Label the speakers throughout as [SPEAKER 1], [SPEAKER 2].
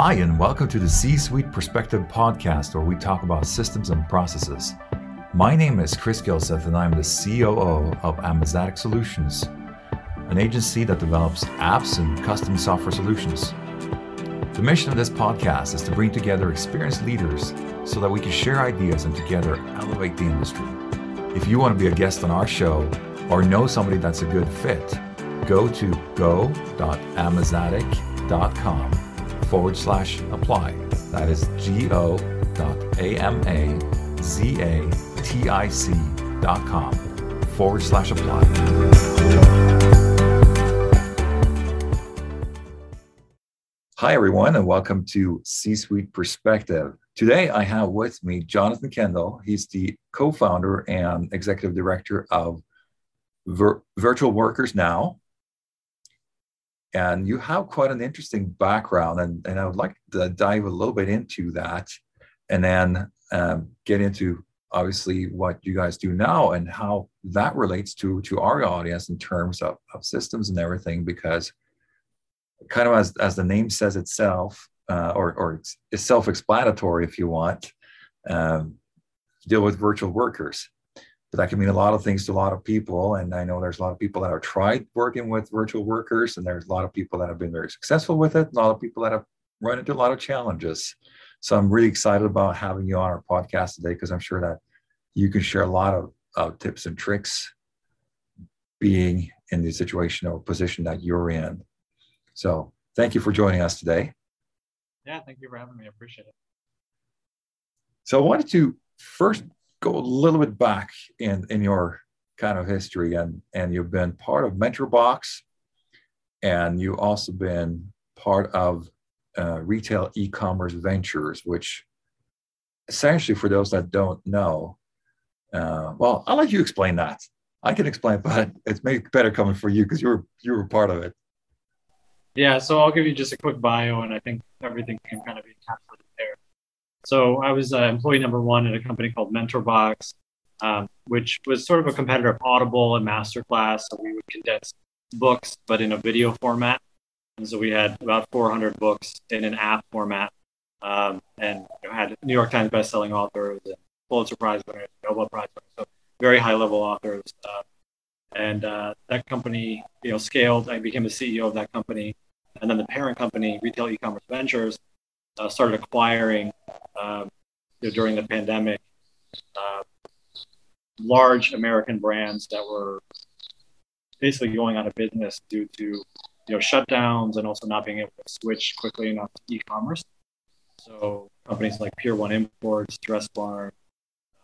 [SPEAKER 1] Hi, and welcome to the C Suite Perspective podcast, where we talk about systems and processes. My name is Chris Gilseth, and I'm the COO of Amazatic Solutions, an agency that develops apps and custom software solutions. The mission of this podcast is to bring together experienced leaders so that we can share ideas and together elevate the industry. If you want to be a guest on our show or know somebody that's a good fit, go to go.amazatic.com forward slash apply. That is go dot A-M-A-Z-A-T-I-C dot com forward slash apply. Hi, everyone, and welcome to C Suite Perspective. Today, I have with me Jonathan Kendall. He's the co founder and executive director of Vir- Virtual Workers Now, and you have quite an interesting background and, and i would like to dive a little bit into that and then um, get into obviously what you guys do now and how that relates to to our audience in terms of, of systems and everything because kind of as, as the name says itself uh, or, or it's, self-explanatory if you want um, deal with virtual workers but that can mean a lot of things to a lot of people. And I know there's a lot of people that have tried working with virtual workers, and there's a lot of people that have been very successful with it, a lot of people that have run into a lot of challenges. So I'm really excited about having you on our podcast today because I'm sure that you can share a lot of, of tips and tricks being in the situation or position that you're in. So thank you for joining us today.
[SPEAKER 2] Yeah, thank you for having me. I appreciate it.
[SPEAKER 1] So I wanted to first go a little bit back in in your kind of history and and you've been part of MentorBox and you also been part of uh, retail e-commerce ventures which essentially for those that don't know uh, well i'll let you explain that. I can explain but it's maybe better coming for you because you were you were part of it.
[SPEAKER 2] Yeah so i'll give you just a quick bio and i think everything can kind of be encapsulated so I was uh, employee number one at a company called MentorBox, um, which was sort of a competitor of Audible and Masterclass. So we would condense books, but in a video format. And so we had about 400 books in an app format, um, and you know, had New York Times bestselling authors and Pulitzer Prize winners, Nobel Prize winners, so very high level authors. Uh, and uh, that company, you know, scaled. I became the CEO of that company, and then the parent company, Retail E-commerce Ventures, uh, started acquiring um, you know, during the pandemic uh, large American brands that were basically going out of business due to you know shutdowns and also not being able to switch quickly enough to e-commerce. So companies like Pier One Imports, Dress Barn,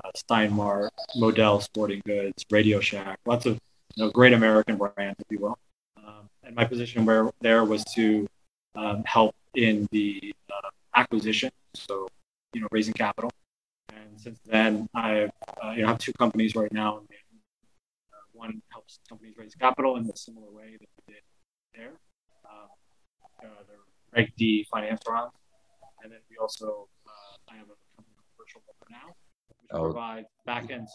[SPEAKER 2] uh, Stein Mart, Modell Sporting Goods, Radio Shack, lots of you know, great American brands, if you will. Um, and my position where there was to um, help in the uh, acquisition, so you know raising capital. And since then, I uh, you know have two companies right now. And uh, one helps companies raise capital in a similar way that we did there. Um, uh, they're Reg D finance rounds, and then we also uh, I have a company called Virtual Worker now, which oh, provides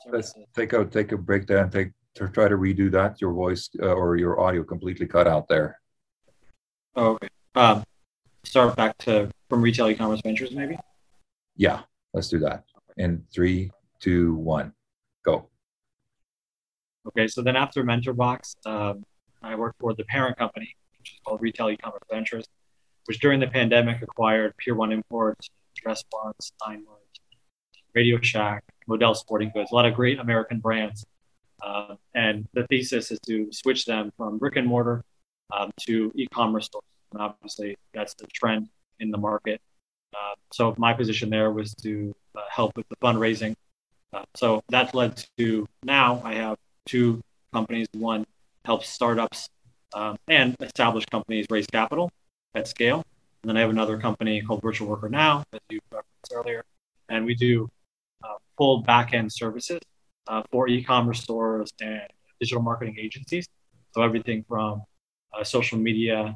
[SPEAKER 2] services.
[SPEAKER 1] Let's take a take a break there and take to try to redo that. Your voice uh, or your audio completely cut out there.
[SPEAKER 2] Oh, okay. Um, start back to from retail e-commerce ventures, maybe.
[SPEAKER 1] Yeah, let's do that. In three, two, one, go.
[SPEAKER 2] Okay, so then after MentorBox, um, I worked for the parent company, which is called Retail E-commerce Ventures, which during the pandemic acquired Pier One Imports, Dress Barn, Stein Mart, Radio Shack, Modell Sporting Goods, a lot of great American brands. Uh, and the thesis is to switch them from brick and mortar um, to e-commerce stores. And obviously, that's the trend in the market. Uh, so my position there was to uh, help with the fundraising. Uh, so that led to now I have two companies. One helps startups um, and established companies raise capital at scale. And then I have another company called Virtual Worker Now, as you referenced earlier, and we do uh, full back-end services uh, for e-commerce stores and digital marketing agencies. So everything from uh, social media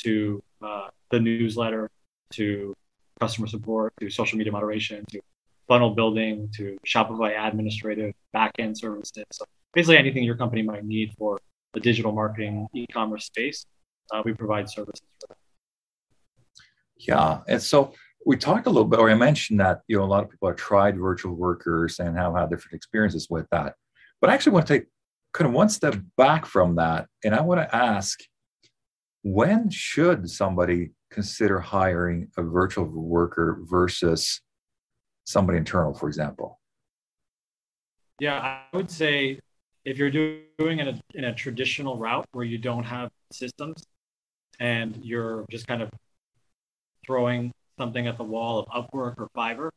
[SPEAKER 2] to uh, the newsletter to customer support to social media moderation to funnel building to Shopify administrative backend services. So basically anything your company might need for the digital marketing e-commerce space, uh, we provide services for that.
[SPEAKER 1] Yeah, and so we talked a little bit, or I mentioned that you know a lot of people have tried virtual workers and have had different experiences with that. But I actually want to take kind of one step back from that, and I want to ask, when should somebody consider hiring a virtual worker versus somebody internal, for example?
[SPEAKER 2] Yeah, I would say if you're doing in a, in a traditional route where you don't have systems and you're just kind of throwing something at the wall of Upwork or Fiverr,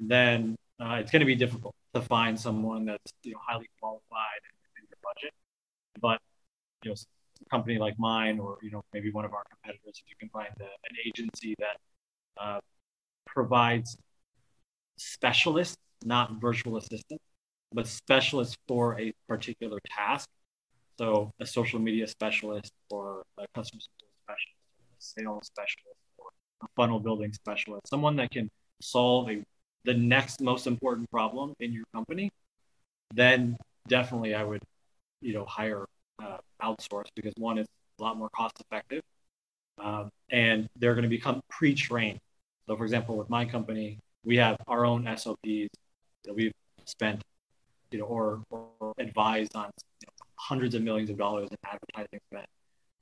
[SPEAKER 2] then uh, it's going to be difficult to find someone that's you know highly qualified in your budget. But you know, company like mine, or you know, maybe one of our competitors, if you can find a, an agency that uh, provides specialists, not virtual assistants, but specialists for a particular task. So a social media specialist or a customer support specialist, a sales specialist, or a funnel building specialist, someone that can solve a, the next most important problem in your company, then definitely I would, you know, hire outsource because one is a lot more cost effective, um, and they're going to become pre-trained. So, for example, with my company, we have our own SOPs that we've spent, you know, or, or advised on you know, hundreds of millions of dollars in advertising spend.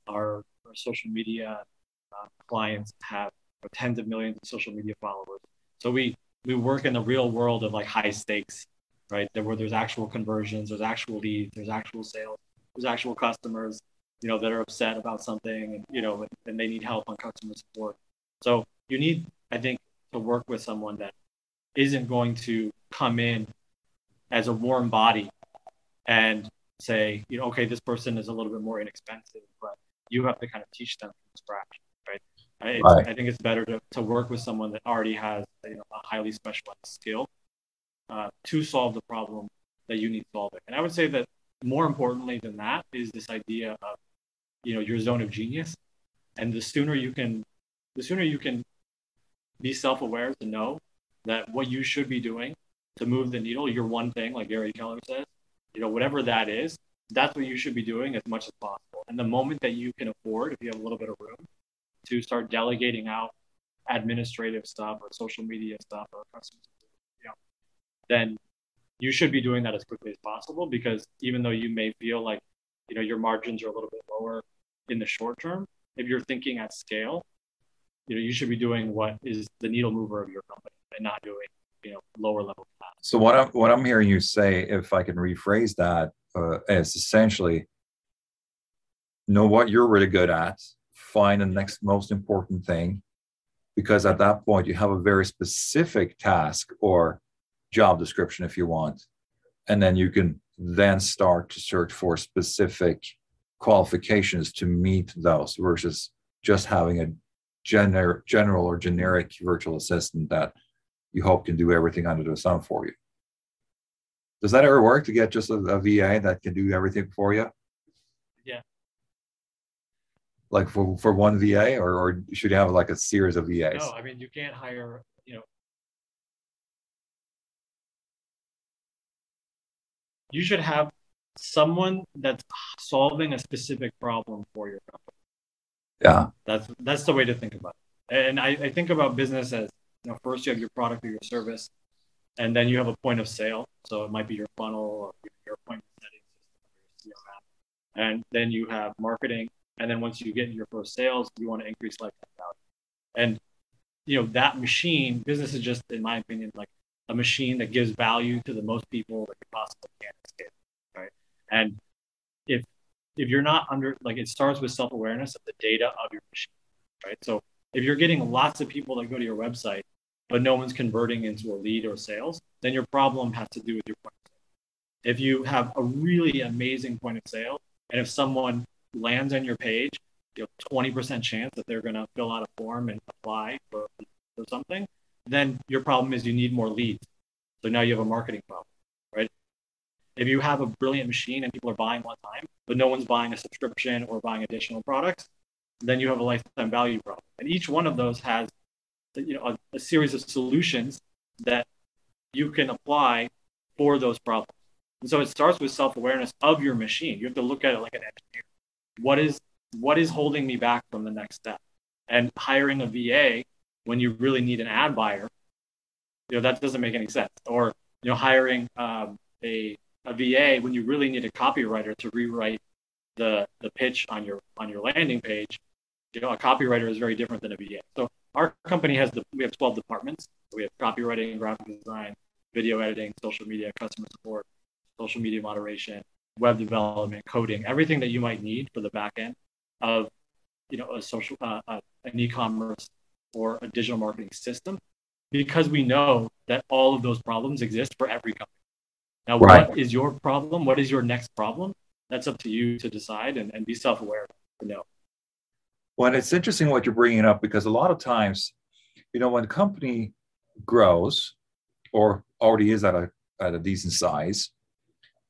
[SPEAKER 2] Our, our social media uh, clients have tens of millions of social media followers. So we we work in the real world of like high stakes, right? There where there's actual conversions, there's actual leads, there's actual sales, there's actual customers, you know, that are upset about something, and you know, and they need help on customer support. So you need, I think, to work with someone that isn't going to come in as a warm body and say, you know, okay, this person is a little bit more inexpensive, but you have to kind of teach them from scratch, right? Right. I think it's better to, to work with someone that already has you know, a highly specialized skill uh, to solve the problem that you need solving. And I would say that more importantly than that is this idea of you know your zone of genius, and the sooner you can, the sooner you can be self-aware to know that what you should be doing to move the needle, your one thing, like Gary Keller says, you know, whatever that is, that's what you should be doing as much as possible. And the moment that you can afford, if you have a little bit of room, to start delegating out administrative stuff or social media stuff or customer, you know, then you should be doing that as quickly as possible because even though you may feel like, you know, your margins are a little bit lower in the short term, if you're thinking at scale, you know, you should be doing what is the needle mover of your company and not doing, you know, lower level tasks.
[SPEAKER 1] So what I'm what I'm hearing you say, if I can rephrase that, uh, is essentially know what you're really good at, find the next most important thing, because at that point you have a very specific task or job description if you want, and then you can then start to search for specific qualifications to meet those versus just having a gener- general or generic virtual assistant that you hope can do everything under the sun for you. Does that ever work to get just a, a VA that can do everything for you?
[SPEAKER 2] Yeah.
[SPEAKER 1] Like for, for one VA, or, or should you have like a series of VAs?
[SPEAKER 2] No, I mean you can't hire, you know, you should have someone that's solving a specific problem for your company.
[SPEAKER 1] Yeah.
[SPEAKER 2] That's that's the way to think about it. And I, I think about business as you know, first you have your product or your service, and then you have a point of sale. So it might be your funnel or your appointment setting system or your CRM. And then you have marketing. And then once you get your first sales, you want to increase lifetime value. And you know, that machine, business is just, in my opinion, like a machine that gives value to the most people that you possibly can. Right. And if if you're not under like it starts with self-awareness of the data of your machine. Right. So if you're getting lots of people that go to your website but no one's converting into a lead or sales, then your problem has to do with your point of sale. If you have a really amazing point of sale, and if someone lands on your page, you know, 20% chance that they're going to fill out a form and apply for, for something, then your problem is you need more leads. So now you have a marketing problem, right? If you have a brilliant machine and people are buying one time, but no one's buying a subscription or buying additional products, then you have a lifetime value problem. And each one of those has you know, a, a series of solutions that you can apply for those problems. And so it starts with self-awareness of your machine. You have to look at it like an engineer. What is what is holding me back from the next step? And hiring a VA when you really need an ad buyer, you know, that doesn't make any sense. Or, you know, hiring um, a, a VA when you really need a copywriter to rewrite the, the pitch on your on your landing page, you know, a copywriter is very different than a VA. So our company has the we have 12 departments. We have copywriting, graphic design, video editing, social media, customer support, social media moderation, web development, coding, everything that you might need for the back end of you know a social uh, uh, an e-commerce or a digital marketing system because we know that all of those problems exist for every company. Now, right. what is your problem? What is your next problem? That's up to you to decide and, and be self-aware to know.
[SPEAKER 1] Well, it's interesting what you're bringing up because a lot of times, you know, when a company grows or already is at a, at a decent size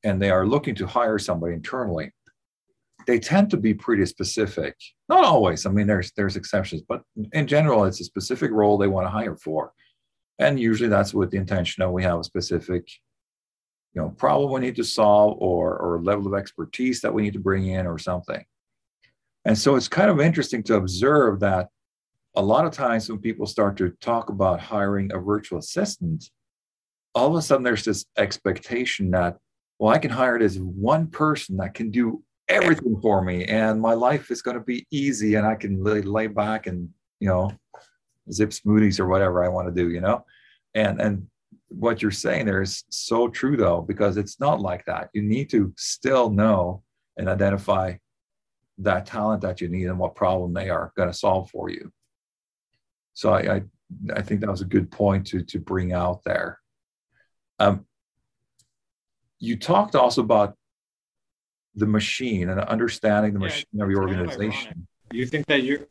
[SPEAKER 1] and they are looking to hire somebody internally, they tend to be pretty specific. Not always. I mean, there's there's exceptions, but in general, it's a specific role they want to hire for, and usually that's with the intention that we have a specific, you know, problem we need to solve or or level of expertise that we need to bring in or something. And so it's kind of interesting to observe that a lot of times when people start to talk about hiring a virtual assistant, all of a sudden there's this expectation that, well, I can hire this one person that can do everything for me and my life is going to be easy and I can lay, lay back and, you know, zip smoothies or whatever I want to do, you know? And, and what you're saying there is so true though, because it's not like that. You need to still know and identify that talent that you need and what problem they are going to solve for you. So I, I, I think that was a good point to to bring out there. Um, you talked also about the machine and understanding the yeah, machine of your organization.
[SPEAKER 2] you think that you're,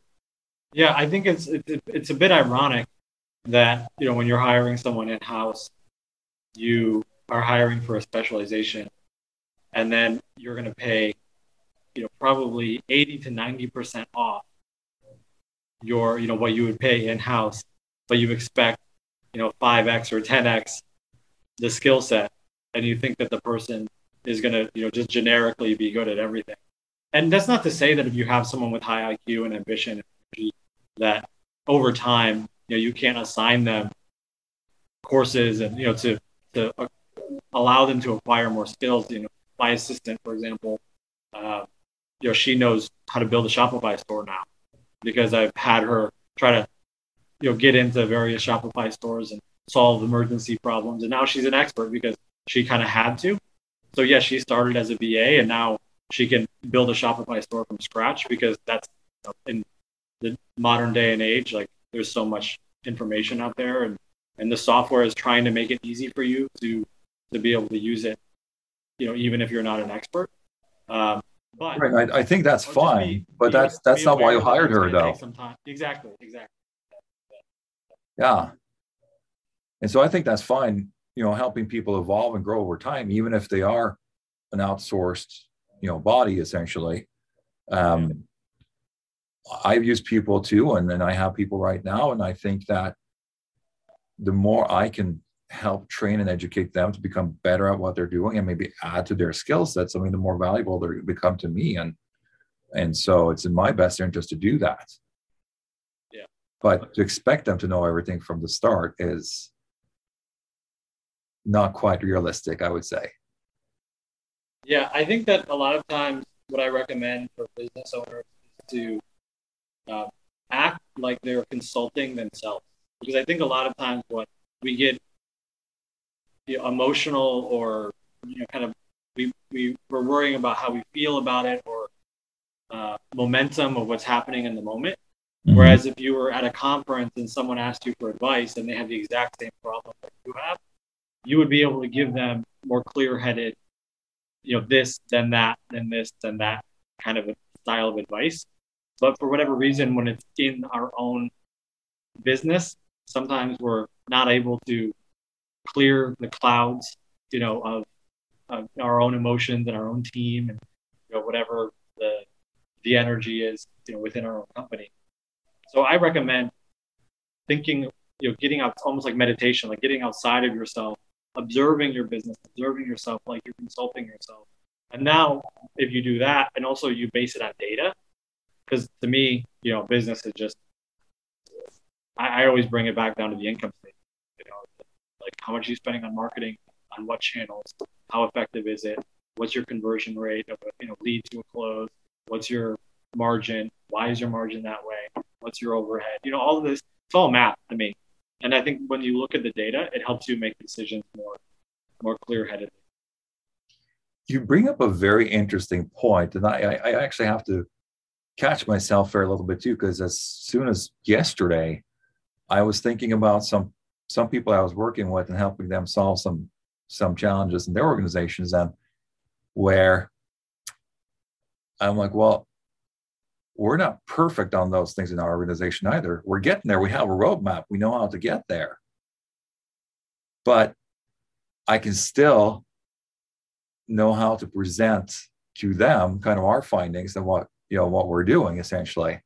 [SPEAKER 2] yeah, I think it's, it's it's a bit ironic that you know when you're hiring someone in house, you are hiring for a specialization, and then you're going to pay, you know, probably eighty to ninety percent off your you know what you would pay in house, but you expect you know five x or ten x the skill set, and you think that the person is going to, you know, just generically be good at everything. And that's not to say that if you have someone with high IQ and ambition, that over time, you know, you can't assign them courses and you know to to uh, allow them to acquire more skills. You know, my assistant, for example, uh, you know, she knows how to build a Shopify store now because I've had her try to, you know, get into various Shopify stores and solve emergency problems. And now she's an expert because she kind of had to. So yeah, she started as a VA and now she can build a Shopify store from scratch because that's in the modern day and age, like there's so much information out there and, and the software is trying to make it easy for you to to be able to use it, you know, even if you're not an expert. Um,
[SPEAKER 1] but right, I, I think that's fine, be, but that's that's not why you hired her though.
[SPEAKER 2] Exactly, exactly.
[SPEAKER 1] Yeah. And so I think that's fine you know helping people evolve and grow over time even if they are an outsourced you know body essentially. Um, i've used people too and then i have people right now and i think that the more i can help train and educate them to become better at what they're doing and maybe add to their skill sets i mean the more valuable they become to me and and so it's in my best interest to do that.
[SPEAKER 2] Yeah.
[SPEAKER 1] But to expect them to know everything from the start is not quite realistic, I would say.
[SPEAKER 2] Yeah, I think that a lot of times what I recommend for business owners is to uh, act like they're consulting themselves. Because I think a lot of times what we get you know, emotional or you know kind of we, we we're worrying about how we feel about it or uh, momentum of what's happening in the moment. Mm-hmm. Whereas if you were at a conference and someone asked you for advice and they have the exact same problem that you have, you would be able to give them more clear headed, you know, this, then that, then this, then that kind of a style of advice. But for whatever reason, when it's in our own business, sometimes we're not able to clear the clouds, you know, of, of our own emotions and our own team and you know, whatever the the energy is, you know, within our own company. So I recommend thinking, you know, getting out almost like meditation, like getting outside of yourself observing your business, observing yourself like you're consulting yourself. And now, if you do that, and also you base it on data, because to me, you know, business is just I, I always bring it back down to the income statement. You know, like how much are you spending on marketing, on what channels, how effective is it, what's your conversion rate of you know lead to a close, what's your margin, why is your margin that way, what's your overhead, you know, all of this. It's all math to me, and I think when you look at the data, it helps you make decisions more more clear headed.
[SPEAKER 1] You bring up a very interesting point, and I, I actually have to catch myself for a little bit too, because as soon as yesterday, I was thinking about some some people I was working with and helping them solve some some challenges in their organizations, and where I'm like, well, we're not perfect on those things in our organization either. We're getting there. We have a roadmap. We know how to get there. But I can still know how to present to them kind of our findings and what you know what we're doing essentially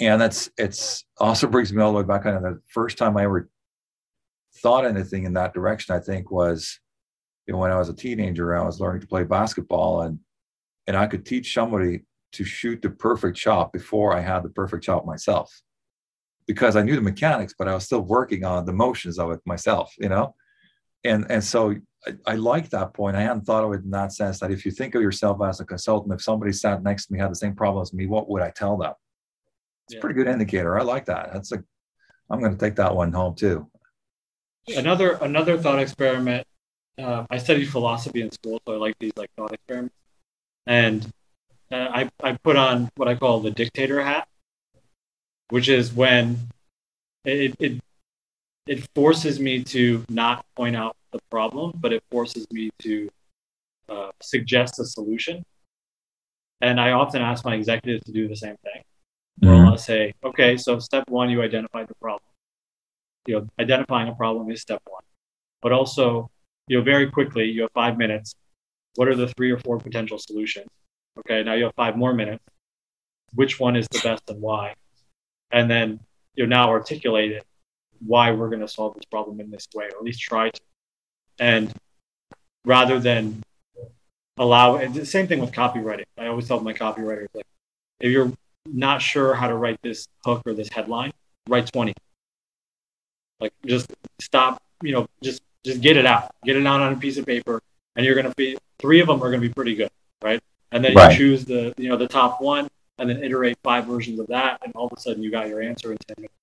[SPEAKER 1] and that's it's also brings me all the way back kind of the first time i ever thought anything in that direction i think was you know when i was a teenager i was learning to play basketball and and i could teach somebody to shoot the perfect shot before i had the perfect shot myself because i knew the mechanics but i was still working on the motions of it myself you know and and so I, I, like that point. I hadn't thought of it in that sense that if you think of yourself as a consultant, if somebody sat next to me had the same problem as me, what would I tell them? It's yeah. a pretty good indicator. I like that. That's a I'm going to take that one home too.
[SPEAKER 2] Another another thought experiment. Uh, I studied philosophy in school, so I like these like thought experiments. And I I put on what I call the dictator hat, which is when it, it it forces me to not point out the problem, but it forces me to uh, suggest a solution. And I often ask my executives to do the same thing. Mm-hmm. I'll say, okay, so step one, you identify the problem. You know, identifying a problem is step one. But also, you know, very quickly, you have five minutes. What are the three or four potential solutions? Okay, now you have five more minutes. Which one is the best and why? And then you now articulate it why we're going to solve this problem in this way, or at least try to. And rather than allow, and the same thing with copywriting. I always tell my copywriters, like, if you're not sure how to write this hook or this headline, write 20. Like, just stop, you know, just just get it out, get it out on a piece of paper, and you're going to be three of them are going to be pretty good, right? And then right. you choose the, you know, the top one, and then iterate five versions of that, and all of a sudden you got your answer in 10 minutes.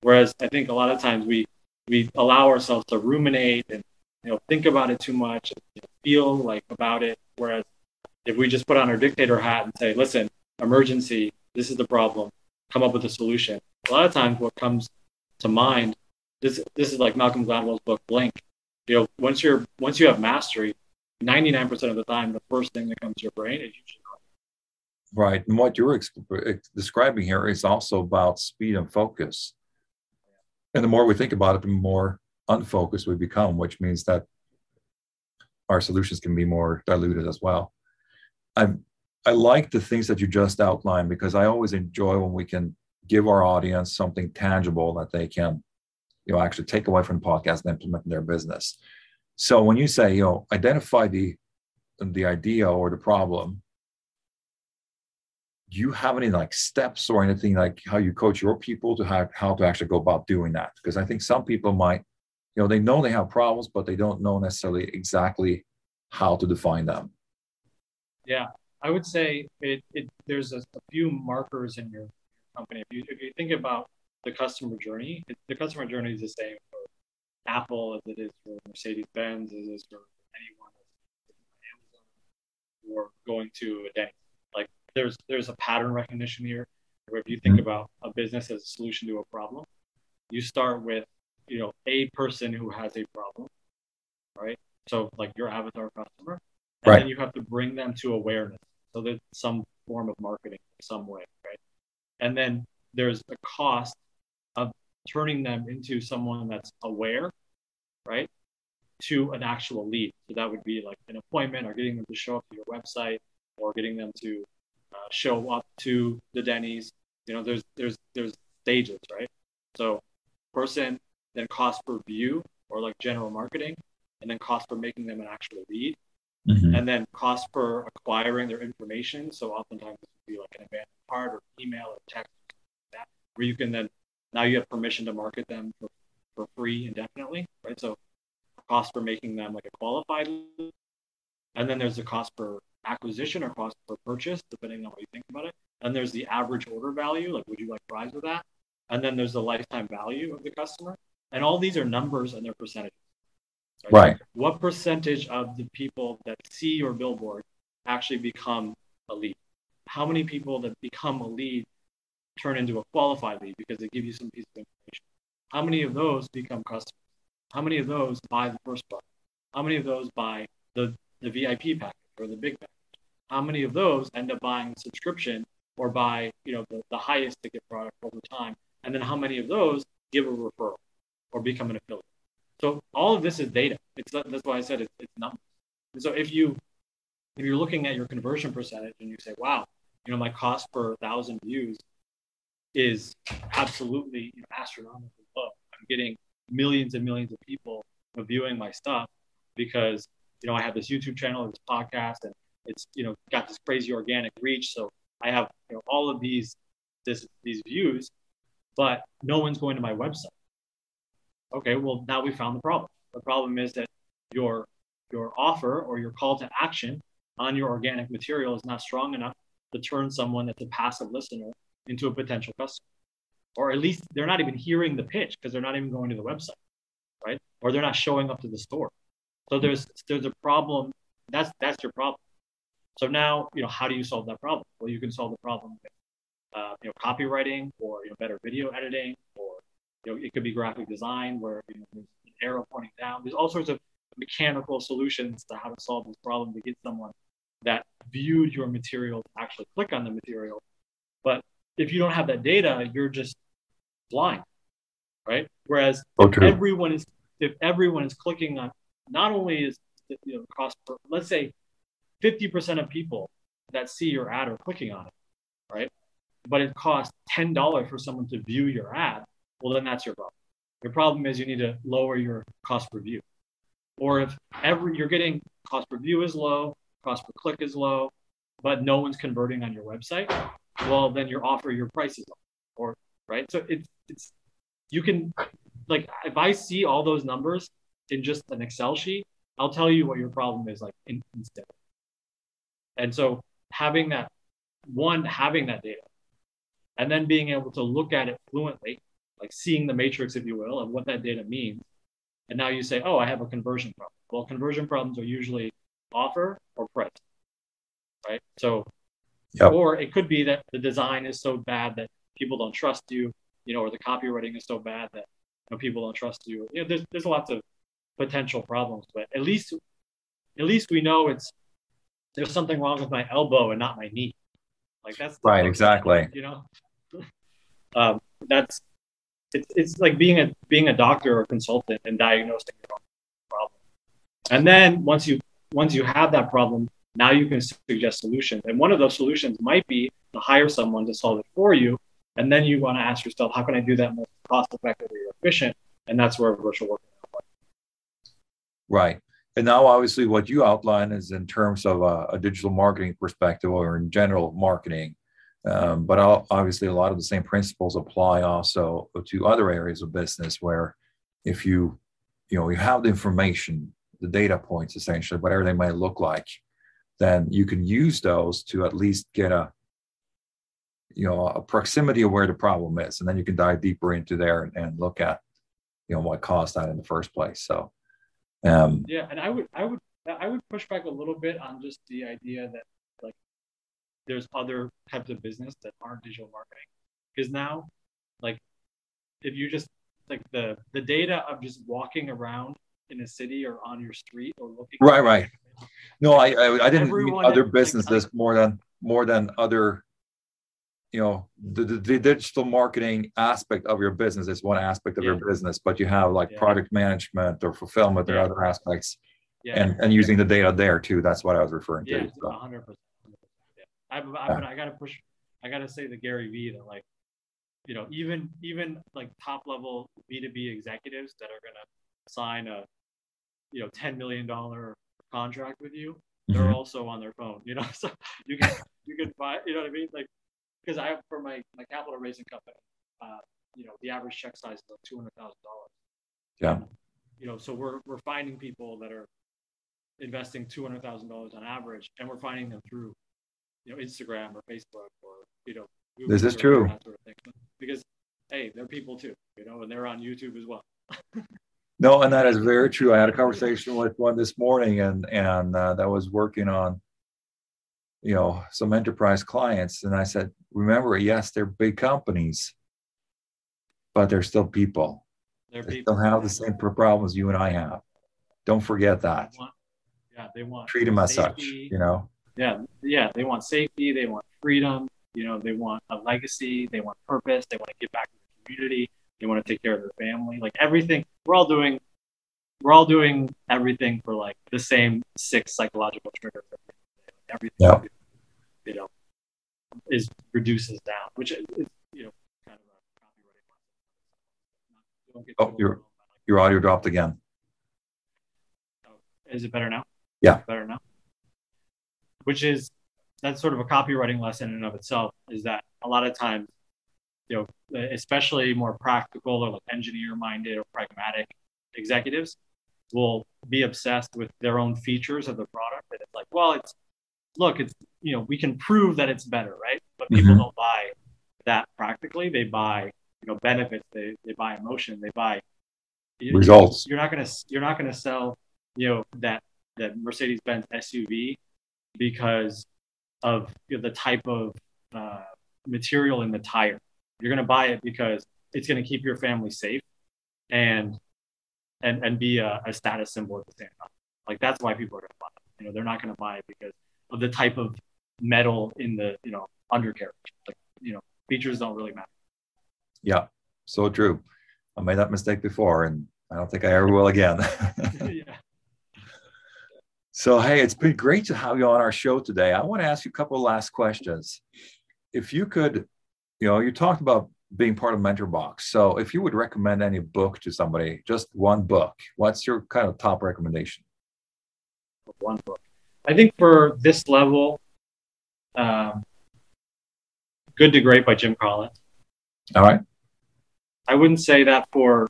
[SPEAKER 2] Whereas I think a lot of times we we allow ourselves to ruminate and you know think about it too much, and, you know, feel like about it. Whereas if we just put on our dictator hat and say, "Listen, emergency, this is the problem, come up with a solution." A lot of times, what comes to mind this this is like Malcolm Gladwell's book Blink. You know, once you're once you have mastery, 99% of the time, the first thing that comes to your brain is usually
[SPEAKER 1] Right. And what you're ex- describing here is also about speed and focus. And the more we think about it, the more unfocused we become, which means that our solutions can be more diluted as well. I I like the things that you just outlined because I always enjoy when we can give our audience something tangible that they can, you know, actually take away from the podcast and implement in their business. So when you say, you know, identify the the idea or the problem do you have any like steps or anything like how you coach your people to how, how to actually go about doing that? Because i think some people might you know they know they have problems but they don't know necessarily exactly how to define them.
[SPEAKER 2] Yeah. I would say it, it there's a, a few markers in your company. If you, if you think about the customer journey it, the customer journey is the same apple as it is for Mercedes-Benz as it is for anyone Amazon or going to a Denny's there's there's a pattern recognition here where if you think mm-hmm. about a business as a solution to a problem, you start with you know a person who has a problem, right? So like your avatar customer, and right. then you have to bring them to awareness. So there's some form of marketing some way, right? And then there's a cost turning them into someone that's aware, right? To an actual lead. So that would be like an appointment or getting them to show up to your website or getting them to uh, show up to the Denny's. You know, there's there's there's stages, right? So person, then cost per view or like general marketing, and then cost for making them an actual lead, mm-hmm. and then cost per acquiring their information. So oftentimes it would be like an abandoned cart or email or text, that, where you can then Now you have permission to market them for, for free indefinitely, right? So cost for making them like a qualified. And then there's the cost per acquisition or cost per purchase, depending on what you think about it. And there's the average order value, like would you like fries with that? And then there's the lifetime value of the customer. And all these are numbers and they're percentages.
[SPEAKER 1] Right. right.
[SPEAKER 2] What percentage of the people that see your billboard actually become a lead? How many people that become a lead turn into a qualified lead because they give you some piece of information? How many of those become customers? How many of those buy the first product? How many of those buy the, the VIP package or the big package? How many of those end up buying the subscription or buy you know the, the highest ticket product over time? And then how many of those give a referral or become an affiliate? So all of this is data. It's that's why I said it's, it's numbers. And so if you if you're looking at your conversion percentage and you say, wow, you know, my cost per thousand views is absolutely you know, astronomically low. I'm getting millions and millions of people viewing my stuff because you know I have this YouTube channel, this podcast, and it's you know got this crazy organic reach. So I have you know all of these this these views, but no one's going to my website. Okay, well now we found the problem. The problem is that your your offer or your call to action on your organic material is not strong enough to turn someone that's a passive listener into a potential customer. Or at least they're not even hearing the pitch because they're not even going to the website, right? Or they're not showing up to the store. So there's there's a problem. That's that's your problem. So now, you know, how do you solve that problem? Well, you can solve the problem with, uh, you know, copywriting or you know, better video editing, or you know, it could be graphic design where you know, there's an arrow pointing down. There's all sorts of mechanical solutions to how to solve this problem to get someone that viewed your material to actually click on the material. But if you don't have that data, you're just blind, right? Whereas oh, if everyone is if everyone is clicking on, not only is the you know, cost per, let's say 50% of people that see your ad are clicking on it, right? But it costs $10 for someone to view your ad, well, then that's your problem. Your problem is you need to lower your cost per view. Or if every you're getting cost per view is low, cost per click is low, but no one's converting on your website, well, then your offer, your price is low. Or right. So it's it's you can like if I see all those numbers in just an Excel sheet, I'll tell you what your problem is like in, instead. And so having that one, having that data, and then being able to look at it fluently, like seeing the matrix, if you will, of what that data means. And now you say, oh, I have a conversion problem. Well, conversion problems are usually offer or price, right? So, yep. or it could be that the design is so bad that people don't trust you, you know, or the copywriting is so bad that you know, people don't trust you. You know, there's there's lots of potential problems, but at least at least we know it's there's something wrong with my elbow and not my knee. Like that's
[SPEAKER 1] right, exactly.
[SPEAKER 2] You know, um, that's it's it's like being a being a doctor or consultant and diagnosing your own problem. And then once you once you have that problem, now you can suggest solutions. And one of those solutions might be to hire someone to solve it for you. And then you want to ask yourself, how can I do that most cost effectively or efficient? And that's where virtual work.
[SPEAKER 1] Right. And now, obviously, what you outline is in terms of a, a digital marketing perspective or in general marketing. Um, but obviously, a lot of the same principles apply also to other areas of business where if you, you know, you have the information, the data points, essentially, whatever they might look like, then you can use those to at least get a, you know, a proximity of where the problem is, and then you can dive deeper into there and, and look at, you know, what caused that in the first place. So
[SPEAKER 2] um, yeah, and I would I would I would push back a little bit on just the idea that like there's other types of business that aren't digital marketing. Because now like if you just like the the data of just walking around in a city or on your street or looking
[SPEAKER 1] right right no i i, I didn't mean other businesses like, more than more than other you know the, the, the, digital marketing aspect of your business is one aspect of yeah. your business but you have like yeah. product management or fulfillment yeah. or other aspects and and using the data there too that's what i was referring
[SPEAKER 2] to so. 100% yeah. I, I, I gotta push i gotta say to Gary Vee that like you know even even like top level b2b executives that are gonna sign a you know 10 million dollar contract with you they're mm-hmm. also on their phone you know so you can you can buy you know what i mean like because I have for my my capital raising company, uh, you know the average check size is like two hundred thousand dollars.
[SPEAKER 1] Yeah.
[SPEAKER 2] You know, so we're we're finding people that are investing two hundred thousand dollars on average, and we're finding them through you know Instagram or Facebook or you know.
[SPEAKER 1] Google this is true. Sort
[SPEAKER 2] of because hey, they're people too, you know, and they're on YouTube as well.
[SPEAKER 1] no, and that is very true. I had a conversation with one this morning, and and uh, that was working on you know some enterprise clients, and I said, remember, yes, they're big companies, but they're still people. They're they people. still have the same problems you and I have. Don't forget that.
[SPEAKER 2] They want, yeah, they want
[SPEAKER 1] treat them as such. You know.
[SPEAKER 2] Yeah, yeah, they want safety. They want freedom. You know, they want a legacy. They want purpose. They want to give back to the community. They want to take care of their family. Like everything, we're all doing. We're all doing everything for like the same six psychological triggers. Everything, yeah. you know, is reduces down, which is you know kind of
[SPEAKER 1] a copywriting. Oh, your your audio dropped again.
[SPEAKER 2] Oh, is it better now?
[SPEAKER 1] Yeah,
[SPEAKER 2] better now. Which is that's sort of a copywriting lesson in and of itself. Is that a lot of times, you know, especially more practical or like engineer minded or pragmatic executives will be obsessed with their own features of the product. And it's like, well, it's look, it's you know, we can prove that it's better, right? But people mm-hmm. don't buy that practically. They buy, you know, benefits. They they buy emotion. They buy
[SPEAKER 1] results.
[SPEAKER 2] You're not gonna you're not gonna sell, you know, that that Mercedes Benz SUV because of you know, the type of uh, material in the tire. You're gonna buy it because it's gonna keep your family safe and and and be a, a status symbol at the same time. Like that's why people are gonna buy it. You know, they're not gonna buy it because of the type of metal in the you know undercarriage. Like you know, features don't really matter.
[SPEAKER 1] Yeah, so true. I made that mistake before, and I don't think I ever will again. yeah. So hey, it's been great to have you on our show today. I want to ask you a couple of last questions. If you could, you know, you talked about being part of MentorBox. So if you would recommend any book to somebody, just one book, what's your kind of top recommendation?
[SPEAKER 2] One book. I think for this level, um, Good to Great by Jim Collins.
[SPEAKER 1] All right.
[SPEAKER 2] I wouldn't say that for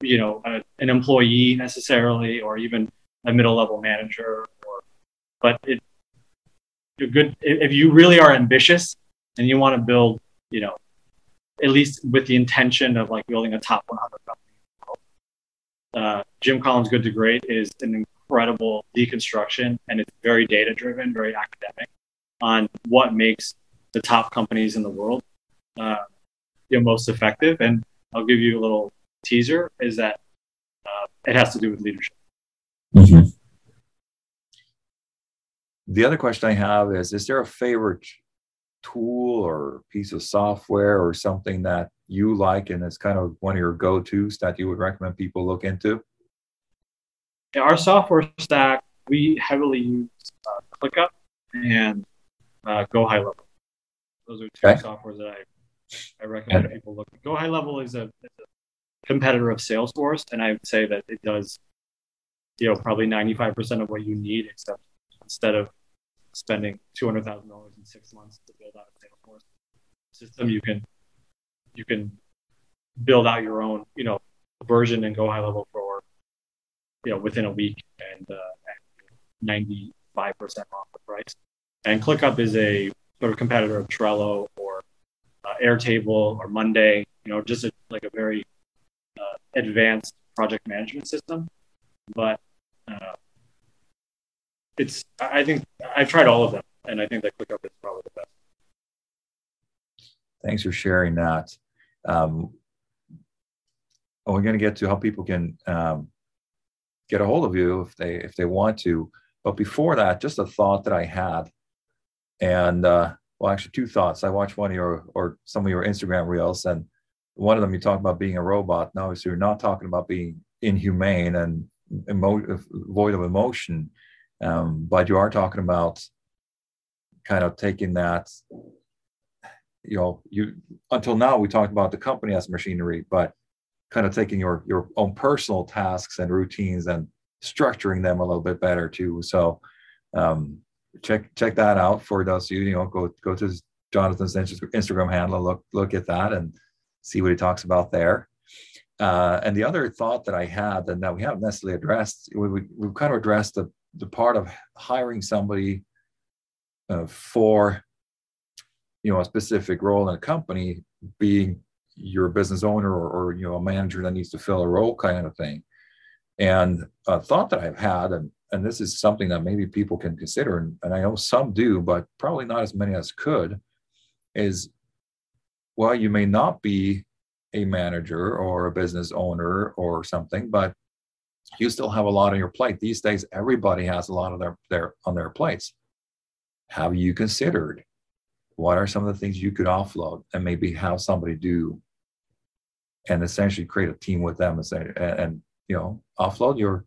[SPEAKER 2] you know a, an employee necessarily, or even a middle level manager. Or, but it good if you really are ambitious and you want to build, you know, at least with the intention of like building a top 100 company. Uh, Jim Collins' Good to Great is an incredible deconstruction, and it's very data driven, very academic on what makes the top companies in the world uh, you know, most effective. And I'll give you a little teaser: is that uh, it has to do with leadership.
[SPEAKER 1] Mm-hmm. The other question I have is: Is there a favorite tool or piece of software or something that you like and it's kind of one of your go-tos that you would recommend people look into?
[SPEAKER 2] Yeah, our software stack, we heavily use uh, ClickUp and uh, Go High Level. Those are two okay. softwares that I, I recommend and, people look. At. Go High Level is a, is a competitor of Salesforce, and I would say that it does, you know, probably 95% of what you need, except instead of spending $200,000 in six months to build out a Salesforce system, you can you can build out your own, you know, version and Go High Level for you know within a week and uh, 95% off the price. And ClickUp is a sort of competitor of Trello or uh, Airtable or Monday. You know, just a, like a very uh, advanced project management system. But uh, it's I think I've tried all of them, and I think that ClickUp is probably the best.
[SPEAKER 1] Thanks for sharing that. Um, we're going to get to how people can um, get a hold of you if they if they want to. But before that, just a thought that I had, and uh, well, actually, two thoughts. I watched one of your or some of your Instagram reels, and one of them you talk about being a robot. Now, obviously, you're not talking about being inhumane and emo- void of emotion, um, but you are talking about kind of taking that. You know, you until now we talked about the company as machinery, but kind of taking your your own personal tasks and routines and structuring them a little bit better too. So um, check check that out for those you you know go go to Jonathan's Instagram handle look look at that and see what he talks about there. Uh, and the other thought that I had, and that we haven't necessarily addressed, we, we, we've kind of addressed the, the part of hiring somebody uh, for you know a specific role in a company being you're a business owner or, or, you know a manager that needs to fill a role kind of thing. And a thought that i've had and and this is something that maybe people can consider and, and i know some do but probably not as many as could is well you may not be a manager or a business owner or something but you still have a lot on your plate. These days everybody has a lot of their, their on their plates. Have you considered what are some of the things you could offload and maybe have somebody do and essentially create a team with them and say and, and you know offload your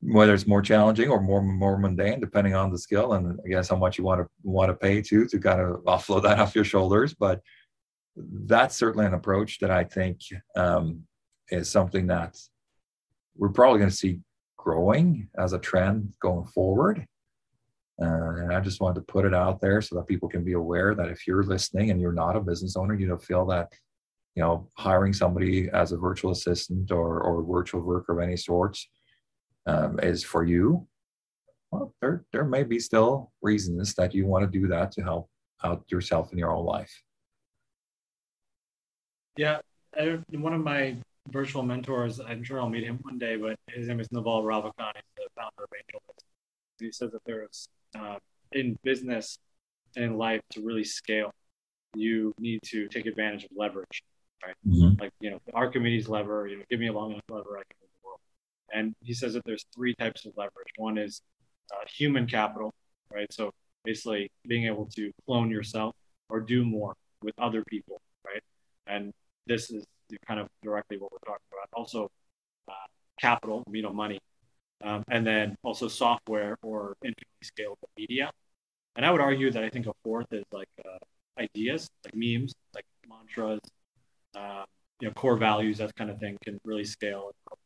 [SPEAKER 1] whether it's more challenging or more more mundane depending on the skill and i guess how much you want to want to pay to to kind of offload that off your shoulders. But that's certainly an approach that i think um, is something that we're probably going to see growing as a trend going forward uh, and I just wanted to put it out there so that people can be aware that if you're listening and you're not a business owner, you know, feel that, you know, hiring somebody as a virtual assistant or, or virtual worker of any sorts um, is for you. Well, there, there may be still reasons that you want to do that to help out yourself in your own life.
[SPEAKER 2] Yeah. One of my virtual mentors, I'm sure I'll meet him one day, but his name is Naval Ravikant. He's the founder of AngelList. He says that there's uh, in business and in life to really scale, you need to take advantage of leverage, right? Mm-hmm. Like, you know, Archimedes lever, you know, give me a long enough lever, I can move the world. And he says that there's three types of leverage. One is uh, human capital, right? So basically being able to clone yourself or do more with other people, right? And this is kind of directly what we're talking about. Also, uh, capital, you know, money, um, and then also software or infinitely scalable media. And I would argue that I think a fourth is like uh, ideas, like memes, like mantras, uh, you know, core values, that kind of thing can really scale. And,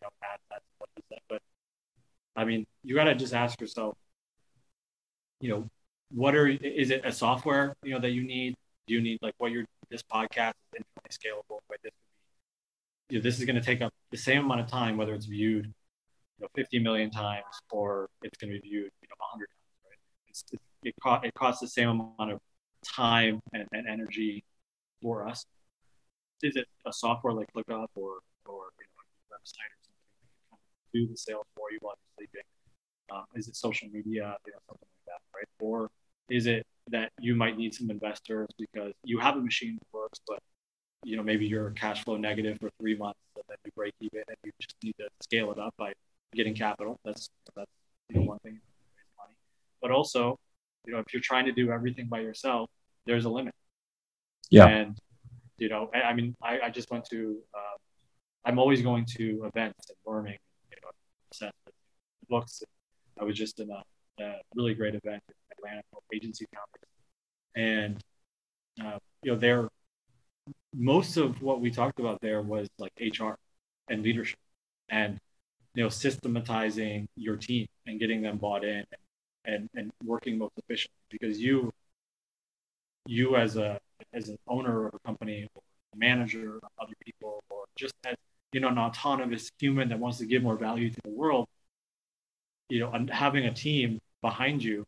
[SPEAKER 2] you know, add that, that. But I mean, you got to just ask yourself, you know, what are is it a software you know that you need? Do you need like what your this podcast is infinitely scalable? Right? This, you know, this is going to take up the same amount of time, whether it's viewed you know, 50 million times or it's going to be viewed you know 100 times right it's, it, it, co- it costs the same amount of time and, and energy for us is it a software like ClickUp or or you know, a website or something do the sales for you while you're sleeping um, is it social media you know something like that right or is it that you might need some investors because you have a machine that works but you know maybe you're cash flow negative for three months and then you break even and you just need to scale it up by getting capital. That's that's you know one thing, money. But also, you know, if you're trying to do everything by yourself, there's a limit.
[SPEAKER 1] Yeah.
[SPEAKER 2] And you know, I, I mean, I, I just went to. Uh, I'm always going to events and learning. You know, books. I was just in a, a really great event Atlanta agency conference, and uh, you know, there most of what we talked about there was like HR and leadership, and you know systematizing your team and getting them bought in and, and, and working most efficiently because you you as a as an owner of a company or a manager of other people or just as you know an autonomous human that wants to give more value to the world you know having a team behind you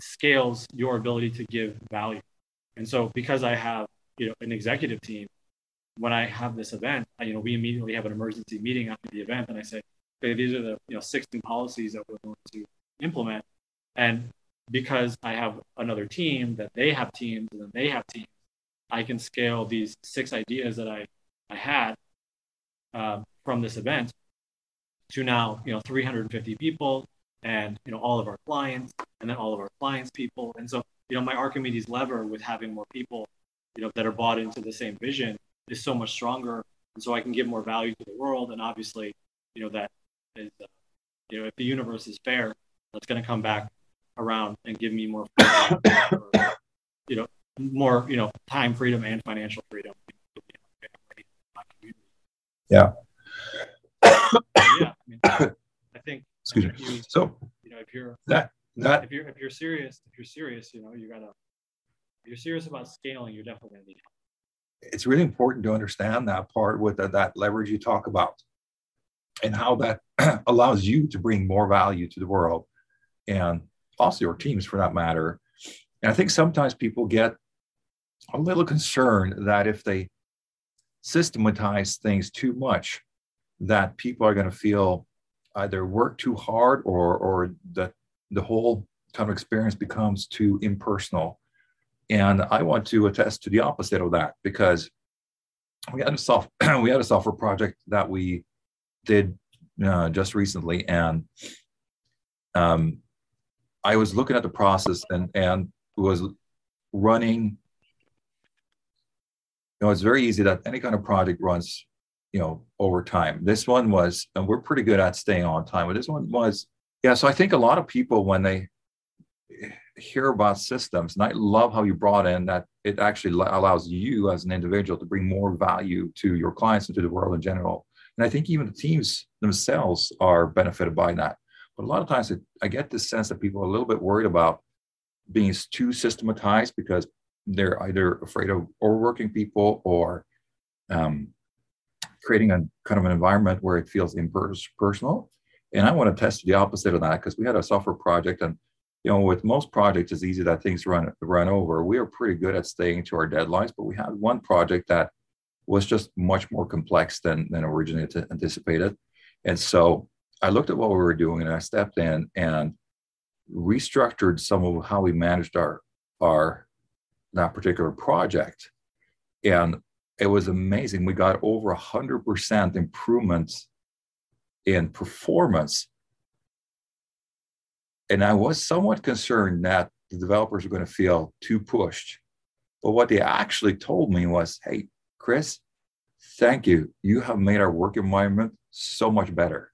[SPEAKER 2] scales your ability to give value. And so because i have you know an executive team when I have this event, I, you know, we immediately have an emergency meeting after the event, and I say, okay, these are the you know 16 policies that we're going to implement, and because I have another team that they have teams and then they have teams, I can scale these six ideas that I I had uh, from this event to now you know 350 people and you know all of our clients and then all of our clients people and so you know my archimedes lever with having more people you know that are bought into the same vision is so much stronger, and so I can give more value to the world. And obviously, you know that is, uh, you know, if the universe is fair, that's going to come back around and give me more, you know, more, you know, time freedom and financial freedom.
[SPEAKER 1] Yeah.
[SPEAKER 2] yeah. I, mean.
[SPEAKER 1] Excuse me. You, so
[SPEAKER 2] you know, if you're
[SPEAKER 1] that that
[SPEAKER 2] if you're if you're serious, if you're serious, you know, you gotta if you're serious about scaling, you're definitely to need help.
[SPEAKER 1] It's really important to understand that part with the, that leverage you talk about and how that allows you to bring more value to the world and also your teams for that matter. And I think sometimes people get a little concerned that if they systematize things too much, that people are going to feel either work too hard or or that the whole kind of experience becomes too impersonal. And I want to attest to the opposite of that because we had a soft we had a software project that we did uh, just recently, and um, I was looking at the process and and was running. You know, it's very easy that any kind of project runs, you know, over time. This one was, and we're pretty good at staying on time, but this one was, yeah. So I think a lot of people when they hear about systems, and I love how you brought in that it actually allows you as an individual to bring more value to your clients and to the world in general. And I think even the teams themselves are benefited by that. But a lot of times it, I get this sense that people are a little bit worried about being too systematized because they're either afraid of overworking people or um, creating a kind of an environment where it feels impersonal. And I want to test the opposite of that because we had a software project and you know, with most projects, it's easy that things run run over. We are pretty good at staying to our deadlines, but we had one project that was just much more complex than than originally anticipated. And so I looked at what we were doing and I stepped in and restructured some of how we managed our our that particular project. And it was amazing. We got over a hundred percent improvements in performance. And I was somewhat concerned that the developers were going to feel too pushed. But what they actually told me was, hey, Chris, thank you. You have made our work environment so much better.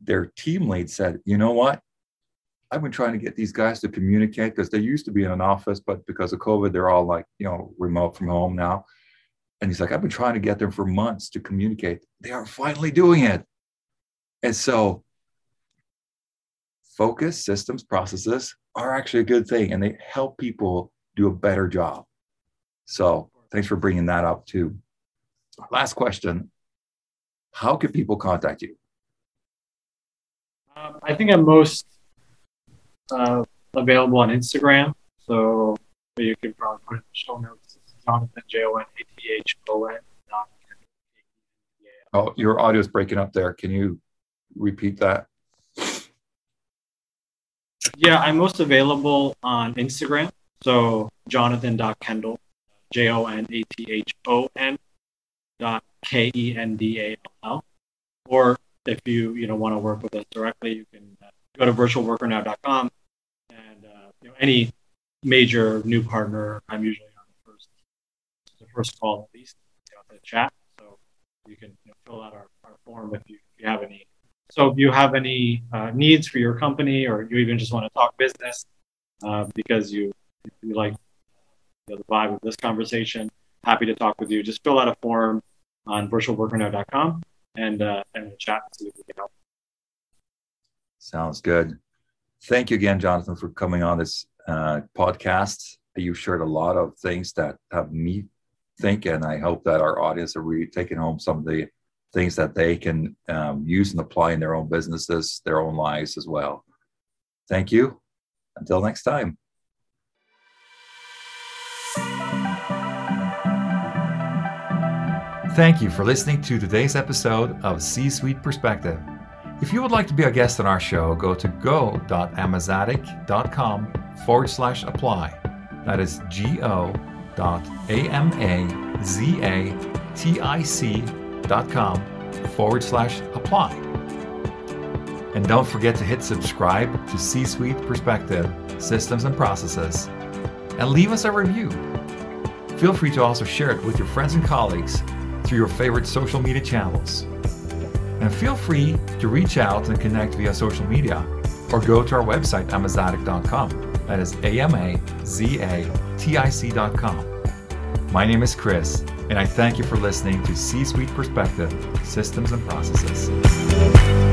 [SPEAKER 1] Their team lead said, you know what? I've been trying to get these guys to communicate because they used to be in an office, but because of COVID, they're all like, you know, remote from home now. And he's like, I've been trying to get them for months to communicate. They are finally doing it. And so, focus, systems, processes are actually a good thing and they help people do a better job. So, thanks for bringing that up too. Last question How can people contact you?
[SPEAKER 2] Um, I think I'm most uh, available on Instagram. So you can probably put it in the show notes. Jonathon J O N A T H O N.
[SPEAKER 1] Oh, your audio is breaking up there. Can you repeat that?
[SPEAKER 2] Yeah, I'm most available on Instagram. So jonathon.kendall, J O N A T H O N dot K E N D A L L. Or if you you know want to work with us directly, you can uh, go to virtualworkernow.com and uh, you know any major new partner. I'm usually on the first the first call at least you know, the chat, so you can you know, fill out our, our form if you, if you have any. So if you have any uh, needs for your company, or you even just want to talk business uh, because you you like you know, the vibe of this conversation, happy to talk with you. Just fill out a form on virtualworkernow.com and uh, and we'll chat see if we can help.
[SPEAKER 1] Sounds good. Thank you again, Jonathon, for coming on this uh, podcast. You've shared a lot of things that have me think, and I hope that our audience are really taking home some of the things that they can um, use and apply in their own businesses, their own lives as well. Thank you. Until next time. Thank you for listening to today's episode of C Suite Perspective. If you would like to be a guest on our show, go to go.amazatic.com forward slash apply. That is go dot A-M-A-Z-A-T-I-C dot com forward slash apply. And don't forget to hit subscribe to C Suite Perspective Systems and Processes and leave us a review. Feel free to also share it with your friends and colleagues through your favorite social media channels. And feel free to reach out and connect via social media or go to our website, amazatic.com. That is A M A Z A T I C.com. My name is Chris, and I thank you for listening to C Suite Perspective Systems and Processes.